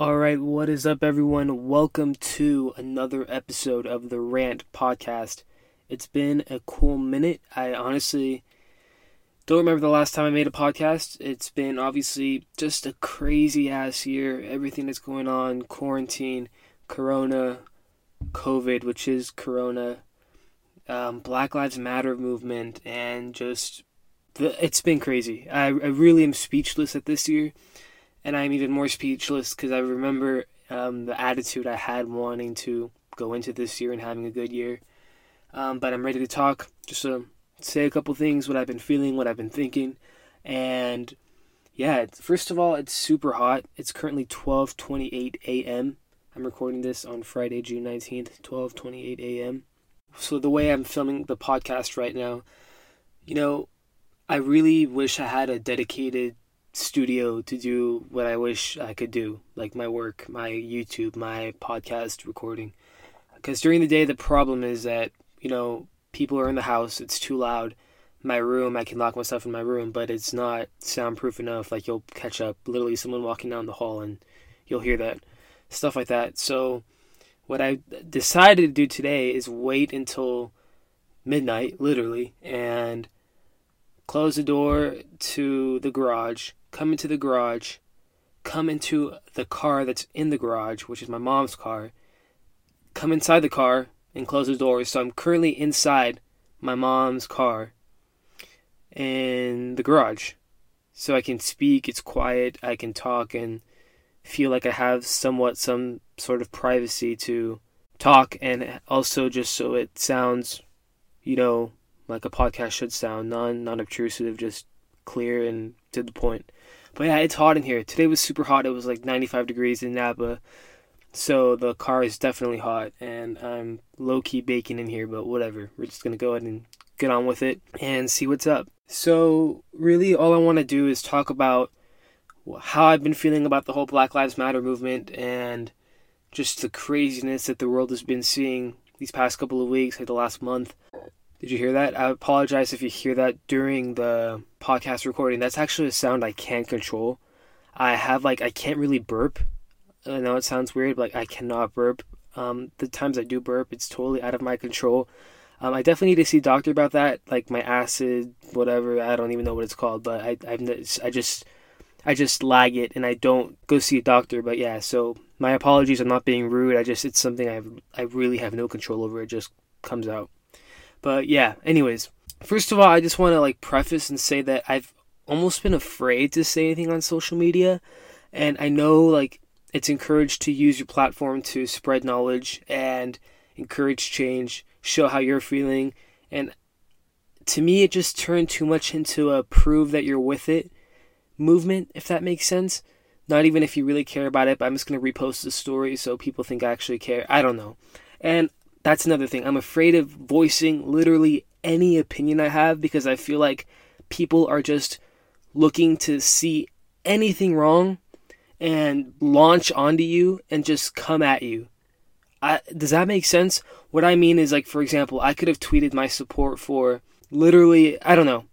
All right, what is up, everyone? Welcome to another episode of the Rant Podcast. It's been a cool minute. I honestly don't remember the last time I made a podcast. It's been obviously just a crazy ass year. Everything that's going on quarantine, Corona, COVID, which is Corona, um, Black Lives Matter movement, and just it's been crazy. I, I really am speechless at this year and I'm even more speechless because I remember um, the attitude I had wanting to go into this year and having a good year. Um, but I'm ready to talk, just to say a couple things, what I've been feeling, what I've been thinking, and yeah. First of all, it's super hot. It's currently 12:28 a.m. I'm recording this on Friday, June 19th, 12:28 a.m. So the way I'm filming the podcast right now, you know, I really wish I had a dedicated studio to do what I wish I could do, like my work, my YouTube, my podcast recording. Because during the day, the problem is that, you know, people are in the house, it's too loud. My room, I can lock myself in my room, but it's not soundproof enough. Like, you'll catch up literally someone walking down the hall and you'll hear that. Stuff like that. So, what I decided to do today is wait until midnight, literally, and close the door to the garage come into the garage, come into the car that's in the garage, which is my mom's car, come inside the car and close the doors. So I'm currently inside my mom's car in the garage. So I can speak, it's quiet, I can talk and feel like I have somewhat some sort of privacy to talk and also just so it sounds, you know, like a podcast should sound, non non obtrusive, just clear and to the point. But yeah, it's hot in here. Today was super hot. It was like 95 degrees in Napa. So the car is definitely hot and I'm low key baking in here, but whatever. We're just going to go ahead and get on with it and see what's up. So, really, all I want to do is talk about how I've been feeling about the whole Black Lives Matter movement and just the craziness that the world has been seeing these past couple of weeks, like the last month. Did you hear that? I apologize if you hear that during the podcast recording. That's actually a sound I can't control. I have like I can't really burp. I know it sounds weird, but like I cannot burp. Um, the times I do burp, it's totally out of my control. Um, I definitely need to see a doctor about that, like my acid, whatever. I don't even know what it's called, but I I've, I just I just lag it and I don't go see a doctor. But yeah, so my apologies. I'm not being rude. I just it's something I I really have no control over. It just comes out. But yeah, anyways, first of all, I just want to like preface and say that I've almost been afraid to say anything on social media, and I know like it's encouraged to use your platform to spread knowledge and encourage change, show how you're feeling, and to me it just turned too much into a prove that you're with it movement, if that makes sense. Not even if you really care about it, but I'm just gonna repost the story so people think I actually care. I don't know. And that's another thing. I'm afraid of voicing literally any opinion I have because I feel like people are just looking to see anything wrong and launch onto you and just come at you. I, does that make sense? What I mean is, like, for example, I could have tweeted my support for literally, I don't know,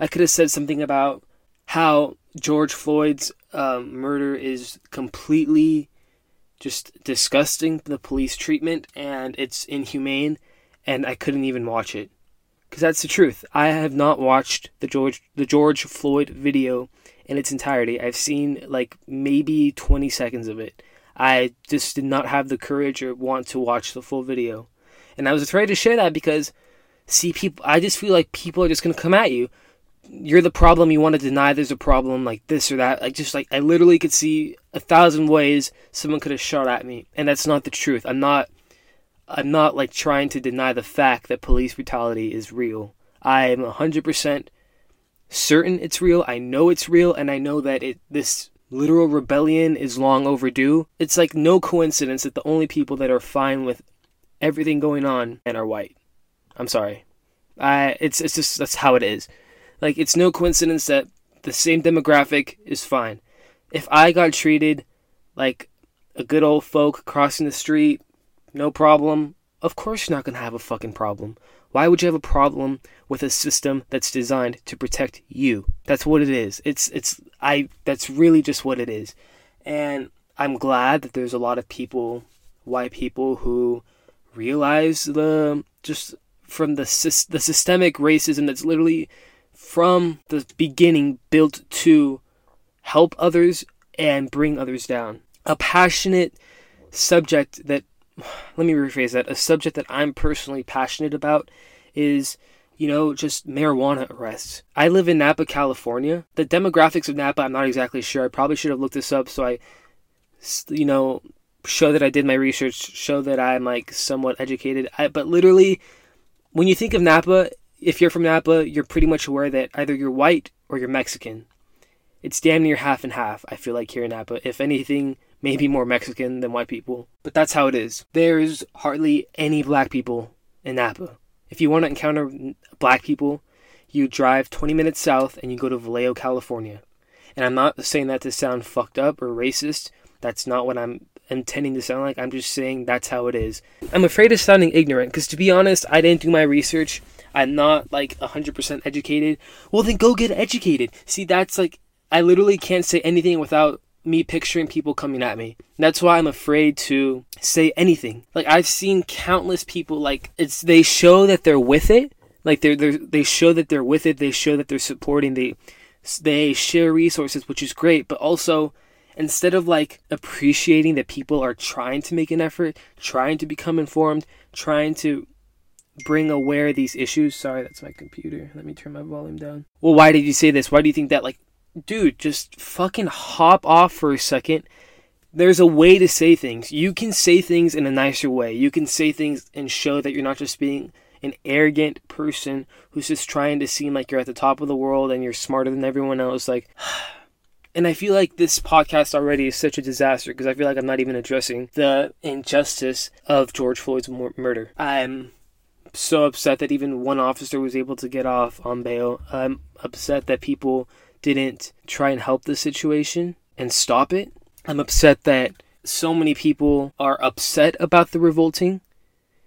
I could have said something about how George Floyd's um, murder is completely just disgusting the police treatment and it's inhumane and I couldn't even watch it because that's the truth. I have not watched the George the George Floyd video in its entirety. I've seen like maybe 20 seconds of it. I just did not have the courage or want to watch the full video. And I was afraid to share that because see people I just feel like people are just going to come at you you're the problem you want to deny there's a problem like this or that like just like i literally could see a thousand ways someone could have shot at me and that's not the truth. I'm not i'm not like trying to deny the fact that police brutality is real. I am 100% certain it's real i know it's real and i know that it this literal rebellion is long overdue. It's like no coincidence that the only people that are fine with everything going on and are white. I'm sorry. I it's it's just that's how it is like, it's no coincidence that the same demographic is fine. If I got treated like a good old folk crossing the street, no problem, of course you're not going to have a fucking problem. Why would you have a problem with a system that's designed to protect you? That's what it is. It's it's I that's really just what it is. And I'm glad that there's a lot of people, white people, who realize the just from the the systemic racism that's literally from the beginning built to help others and bring others down. A passionate subject that let me rephrase that. A subject that I'm personally passionate about is you know, just marijuana arrests. I live in Napa, California. The demographics of Napa, I'm not exactly sure. I probably should have looked this up so I, you know, show that I did my research, show that I'm like somewhat educated. I, but literally, when you think of Napa, if you're from Napa, you're pretty much aware that either you're white or you're Mexican. It's damn near half and half, I feel like, here in Napa. If anything, maybe more Mexican than white people. But that's how it is. There's hardly any black people in Napa. If you want to encounter black people, you drive 20 minutes south and you go to Vallejo, California. And I'm not saying that to sound fucked up or racist. That's not what I'm intending to sound like. I'm just saying that's how it is. I'm afraid of sounding ignorant because, to be honest, I didn't do my research. I'm not like 100% educated. Well, then go get educated. See, that's like, I literally can't say anything without me picturing people coming at me. That's why I'm afraid to say anything. Like I've seen countless people like it's they show that they're with it. Like they're, they're they show that they're with it. They show that they're supporting. They they share resources, which is great. But also instead of like appreciating that people are trying to make an effort, trying to become informed, trying to bring aware these issues. Sorry, that's my computer. Let me turn my volume down. Well, why did you say this? Why do you think that like dude, just fucking hop off for a second. There's a way to say things. You can say things in a nicer way. You can say things and show that you're not just being an arrogant person who's just trying to seem like you're at the top of the world and you're smarter than everyone else. Like, and I feel like this podcast already is such a disaster because I feel like I'm not even addressing the injustice of George Floyd's murder. I'm so upset that even one officer was able to get off on bail. I'm upset that people didn't try and help the situation and stop it. I'm upset that so many people are upset about the revolting.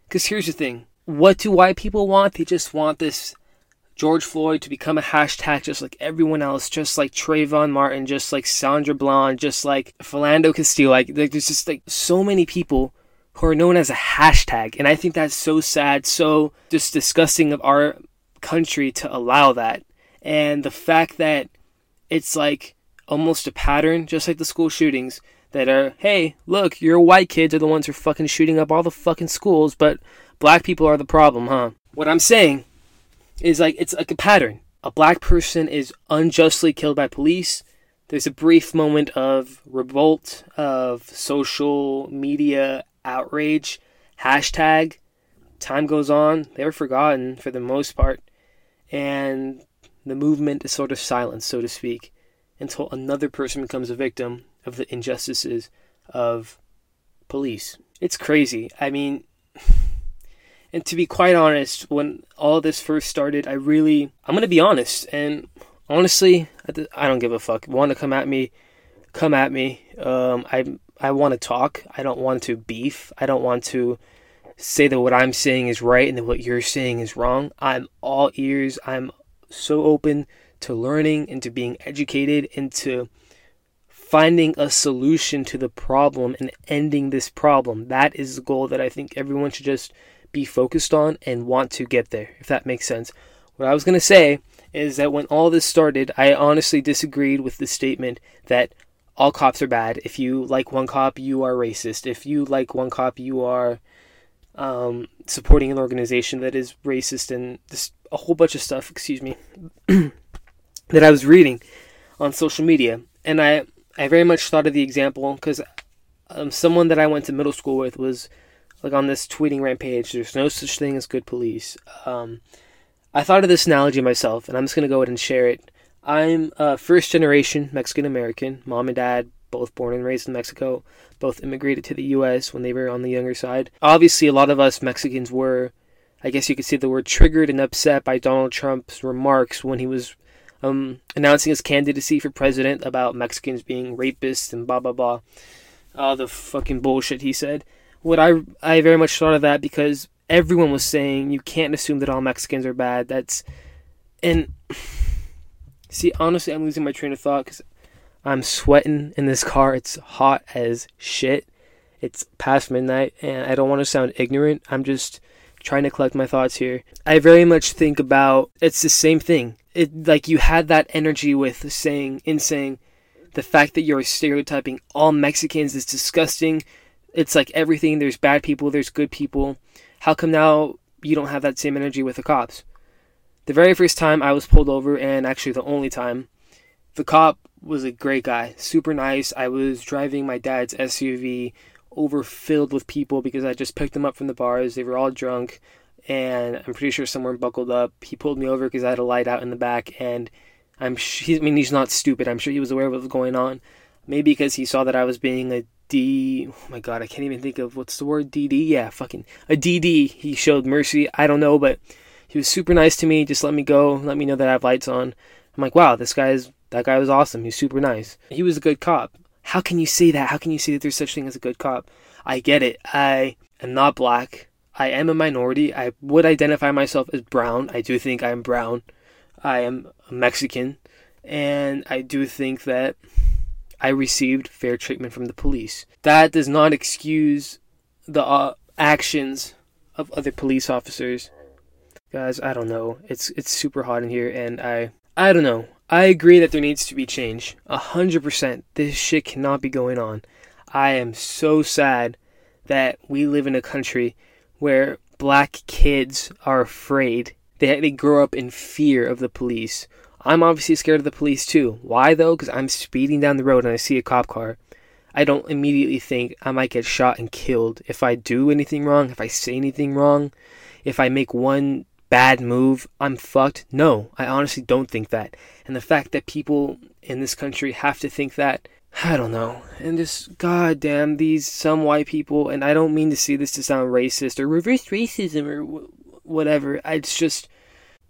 Because here's the thing what do white people want? They just want this George Floyd to become a hashtag just like everyone else, just like Trayvon Martin, just like Sandra Bland, just like Philando Castile. Like, there's just like so many people who are known as a hashtag. And I think that's so sad, so just disgusting of our country to allow that. And the fact that it's like almost a pattern, just like the school shootings that are, hey, look, your white kids are the ones who are fucking shooting up all the fucking schools, but black people are the problem, huh? What I'm saying is like it's like a pattern. A black person is unjustly killed by police. There's a brief moment of revolt, of social media outrage, hashtag. Time goes on, they're forgotten for the most part, and the movement is sort of silent, so to speak, until another person becomes a victim of the injustices of police. It's crazy. I mean, and to be quite honest, when all this first started, I really, I'm going to be honest, and honestly, I don't give a fuck. Want to come at me, come at me. Um, I, I want to talk. I don't want to beef. I don't want to say that what I'm saying is right and that what you're saying is wrong. I'm all ears. I'm so open to learning and to being educated and to finding a solution to the problem and ending this problem. That is the goal that I think everyone should just be focused on and want to get there, if that makes sense. What I was going to say is that when all this started, I honestly disagreed with the statement that all cops are bad. If you like one cop, you are racist. If you like one cop, you are um, supporting an organization that is racist and this a whole bunch of stuff, excuse me, that I was reading on social media, and I I very much thought of the example because um, someone that I went to middle school with was like on this tweeting rampage. There's no such thing as good police. Um, I thought of this analogy myself, and I'm just gonna go ahead and share it. I'm a first generation Mexican American. Mom and dad both born and raised in Mexico, both immigrated to the U.S. when they were on the younger side. Obviously, a lot of us Mexicans were I guess you could say the word triggered and upset by Donald Trump's remarks when he was um, announcing his candidacy for president about Mexicans being rapists and blah blah blah, all the fucking bullshit he said. What I I very much thought of that because everyone was saying you can't assume that all Mexicans are bad. That's and see honestly, I'm losing my train of thought because I'm sweating in this car. It's hot as shit. It's past midnight, and I don't want to sound ignorant. I'm just trying to collect my thoughts here. I very much think about it's the same thing. It like you had that energy with saying in saying the fact that you're stereotyping all Mexicans is disgusting. It's like everything. There's bad people. There's good people. How come now you don't have that same energy with the cops? The very first time I was pulled over, and actually the only time, the cop was a great guy, super nice. I was driving my dad's SUV overfilled with people because I just picked them up from the bars. They were all drunk, and I'm pretty sure someone buckled up. He pulled me over because I had a light out in the back, and I'm I mean he's not stupid. I'm sure he was aware of what was going on. Maybe because he saw that I was being a D. Oh my god, I can't even think of what's the word DD. Yeah, fucking a DD. He showed mercy. I don't know, but he was super nice to me. Just let me go. Let me know that I have lights on. I'm like, wow, this guy's that guy was awesome. He's super nice. He was a good cop. How can you say that? How can you say that there's such thing as a good cop? I get it. I am not black. I am a minority. I would identify myself as brown. I do think I'm brown. I am a Mexican. And I do think that I received fair treatment from the police. That does not excuse the uh, actions of other police officers. Guys, I don't know. It's it's super hot in here and I I don't know. I agree that there needs to be change. A hundred percent. This shit cannot be going on. I am so sad that we live in a country where black kids are afraid. They, they grow up in fear of the police. I'm obviously scared of the police too. Why though? Because I'm speeding down the road and I see a cop car. I don't immediately think I might get shot and killed if I do anything wrong, if I say anything wrong, if I make one bad move, I'm fucked. No, I honestly don't think that. And the fact that people in this country have to think that, I don't know. And just, goddamn, these some white people, and I don't mean to see this to sound racist or reverse racism or whatever. It's just,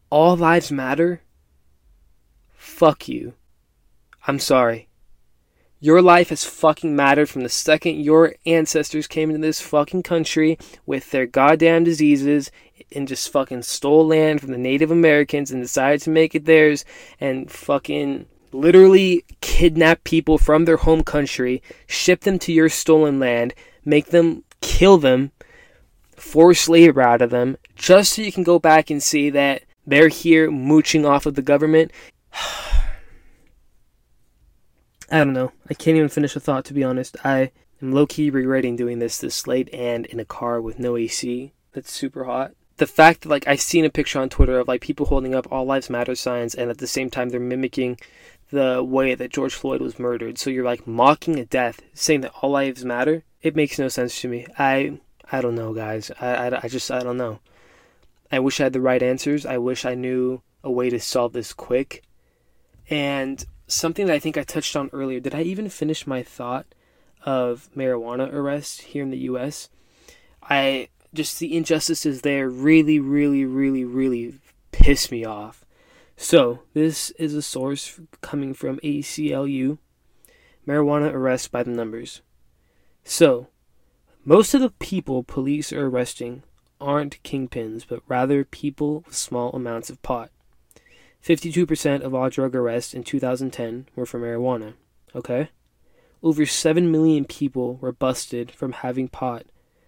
all lives matter. Fuck you. I'm sorry. Your life has fucking mattered from the second your ancestors came into this fucking country with their goddamn diseases and just fucking stole land from the Native Americans and decided to make it theirs and fucking literally kidnap people from their home country, ship them to your stolen land, make them kill them, force labor out of them, just so you can go back and see that they're here mooching off of the government. I don't know. I can't even finish a thought to be honest. I am low key regretting doing this this late and in a car with no AC that's super hot the fact that like I've seen a picture on Twitter of like people holding up all lives matter signs and at the same time they're mimicking the way that George Floyd was murdered. So you're like mocking a death, saying that all lives matter. It makes no sense to me. I I don't know, guys. I, I, I just I don't know. I wish I had the right answers. I wish I knew a way to solve this quick. And something that I think I touched on earlier. Did I even finish my thought of marijuana arrests here in the U.S.? I just the injustices there really, really, really, really piss me off. So, this is a source coming from ACLU marijuana arrests by the numbers. So, most of the people police are arresting aren't kingpins, but rather people with small amounts of pot. 52% of all drug arrests in 2010 were for marijuana. Okay? Over 7 million people were busted from having pot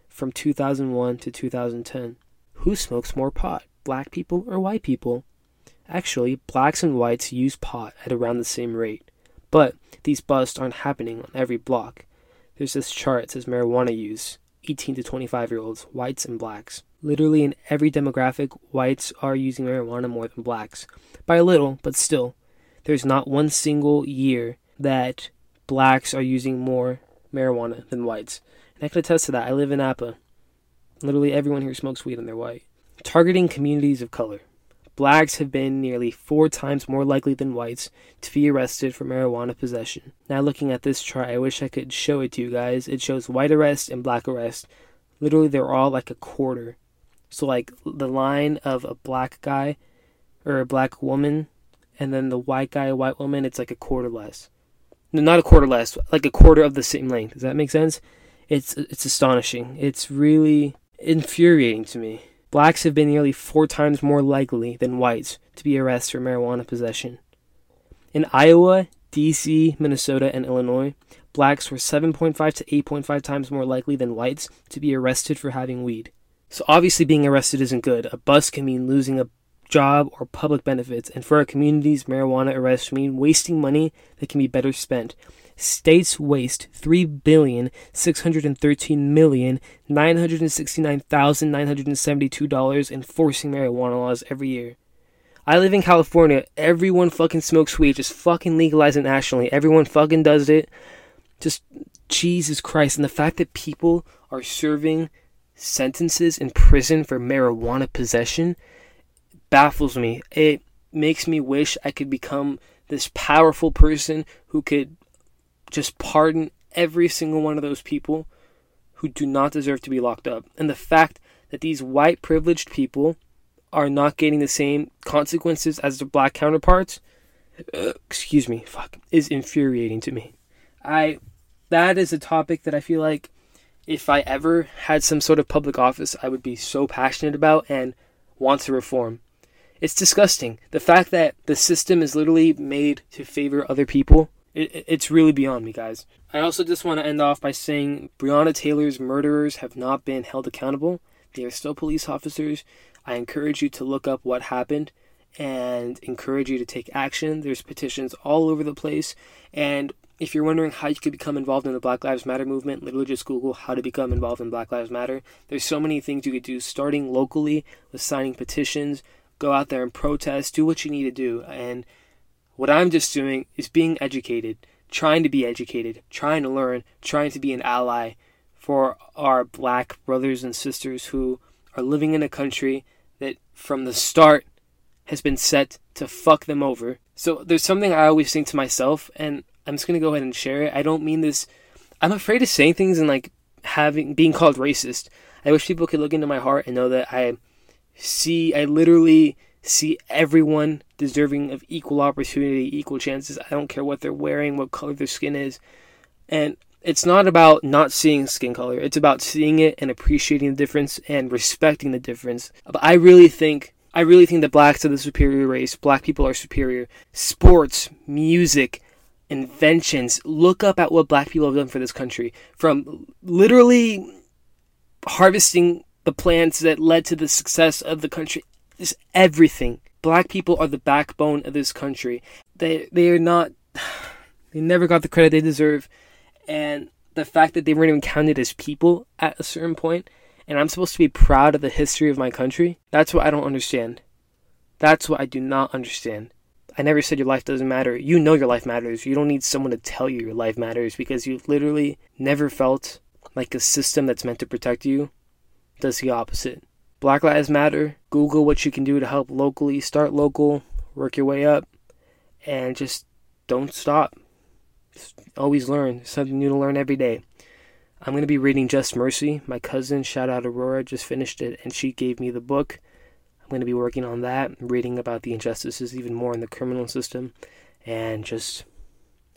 from 2001 to 2010. Who smokes more pot, black people or white people? Actually, blacks and whites use pot at around the same rate, but these busts aren't happening on every block. There's this chart that says marijuana use 18 to 25 year olds, whites and blacks. Literally in every demographic, whites are using marijuana more than blacks. By a little, but still. There's not one single year that blacks are using more marijuana than whites. And I can attest to that. I live in Napa. Literally everyone here smokes weed and they're white. Targeting communities of color. Blacks have been nearly four times more likely than whites to be arrested for marijuana possession. Now, looking at this chart, I wish I could show it to you guys. It shows white arrest and black arrest. Literally, they're all like a quarter. So, like the line of a black guy or a black woman, and then the white guy, white woman, it's like a quarter less. No, not a quarter less, like a quarter of the same length. Does that make sense? It's it's astonishing. It's really infuriating to me. Blacks have been nearly four times more likely than whites to be arrested for marijuana possession. In Iowa, DC, Minnesota, and Illinois, blacks were 7.5 to 8.5 times more likely than whites to be arrested for having weed. So obviously being arrested isn't good. A bust can mean losing a job or public benefits, and for our communities, marijuana arrests mean wasting money that can be better spent. States waste three billion six hundred and thirteen million nine hundred and sixty nine thousand nine hundred and seventy two dollars enforcing marijuana laws every year. I live in California. Everyone fucking smokes weed. Just fucking legalize it nationally. Everyone fucking does it. Just Jesus Christ. And the fact that people are serving sentences in prison for marijuana possession baffles me. It makes me wish I could become this powerful person who could just pardon every single one of those people who do not deserve to be locked up. And the fact that these white privileged people are not getting the same consequences as their black counterparts, uh, excuse me, fuck, is infuriating to me. I that is a topic that I feel like if I ever had some sort of public office, I would be so passionate about and want to reform. It's disgusting. The fact that the system is literally made to favor other people, it, it's really beyond me, guys. I also just want to end off by saying Breonna Taylor's murderers have not been held accountable. They are still police officers. I encourage you to look up what happened and encourage you to take action. There's petitions all over the place. And if you're wondering how you could become involved in the Black Lives Matter movement, literally just Google how to become involved in Black Lives Matter. There's so many things you could do, starting locally with signing petitions, go out there and protest, do what you need to do. And what I'm just doing is being educated, trying to be educated, trying to learn, trying to be an ally for our black brothers and sisters who are living in a country that from the start has been set to fuck them over. So there's something I always think to myself, and I'm just gonna go ahead and share it. I don't mean this. I'm afraid of saying things and like having being called racist. I wish people could look into my heart and know that I see, I literally see everyone deserving of equal opportunity, equal chances. I don't care what they're wearing, what color their skin is. And it's not about not seeing skin color, it's about seeing it and appreciating the difference and respecting the difference. But I really think. I really think that blacks are the superior race. Black people are superior. Sports, music, inventions. Look up at what black people have done for this country. From literally harvesting the plants that led to the success of the country. Is everything. Black people are the backbone of this country. They they are not they never got the credit they deserve. And the fact that they weren't even counted as people at a certain point, and I'm supposed to be proud of the history of my country, that's what I don't understand. That's what I do not understand. I never said your life doesn't matter. You know your life matters. You don't need someone to tell you your life matters because you literally never felt like a system that's meant to protect you does the opposite. Black Lives Matter. Google what you can do to help locally. Start local, work your way up, and just don't stop. Just always learn. Something new to learn every day. I'm going to be reading Just Mercy. My cousin, shout out Aurora, just finished it and she gave me the book. I'm going to be working on that, reading about the injustices even more in the criminal system, and just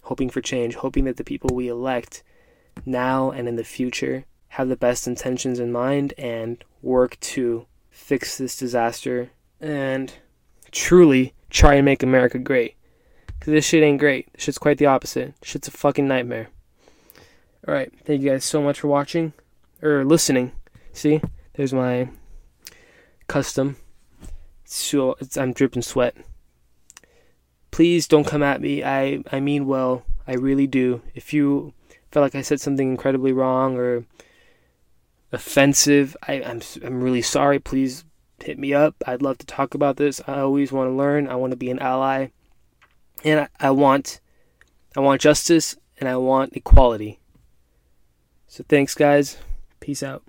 hoping for change, hoping that the people we elect now and in the future have the best intentions in mind and work to fix this disaster and truly try and make America great. Because this shit ain't great. This shit's quite the opposite. Shit's a fucking nightmare. Alright, thank you guys so much for watching. Or listening. See? There's my custom. So I'm dripping sweat. Please don't come at me. I, I mean well. I really do. If you felt like I said something incredibly wrong or offensive, I, I'm I'm really sorry. Please hit me up. I'd love to talk about this. I always want to learn. I want to be an ally, and I, I want I want justice and I want equality. So thanks, guys. Peace out.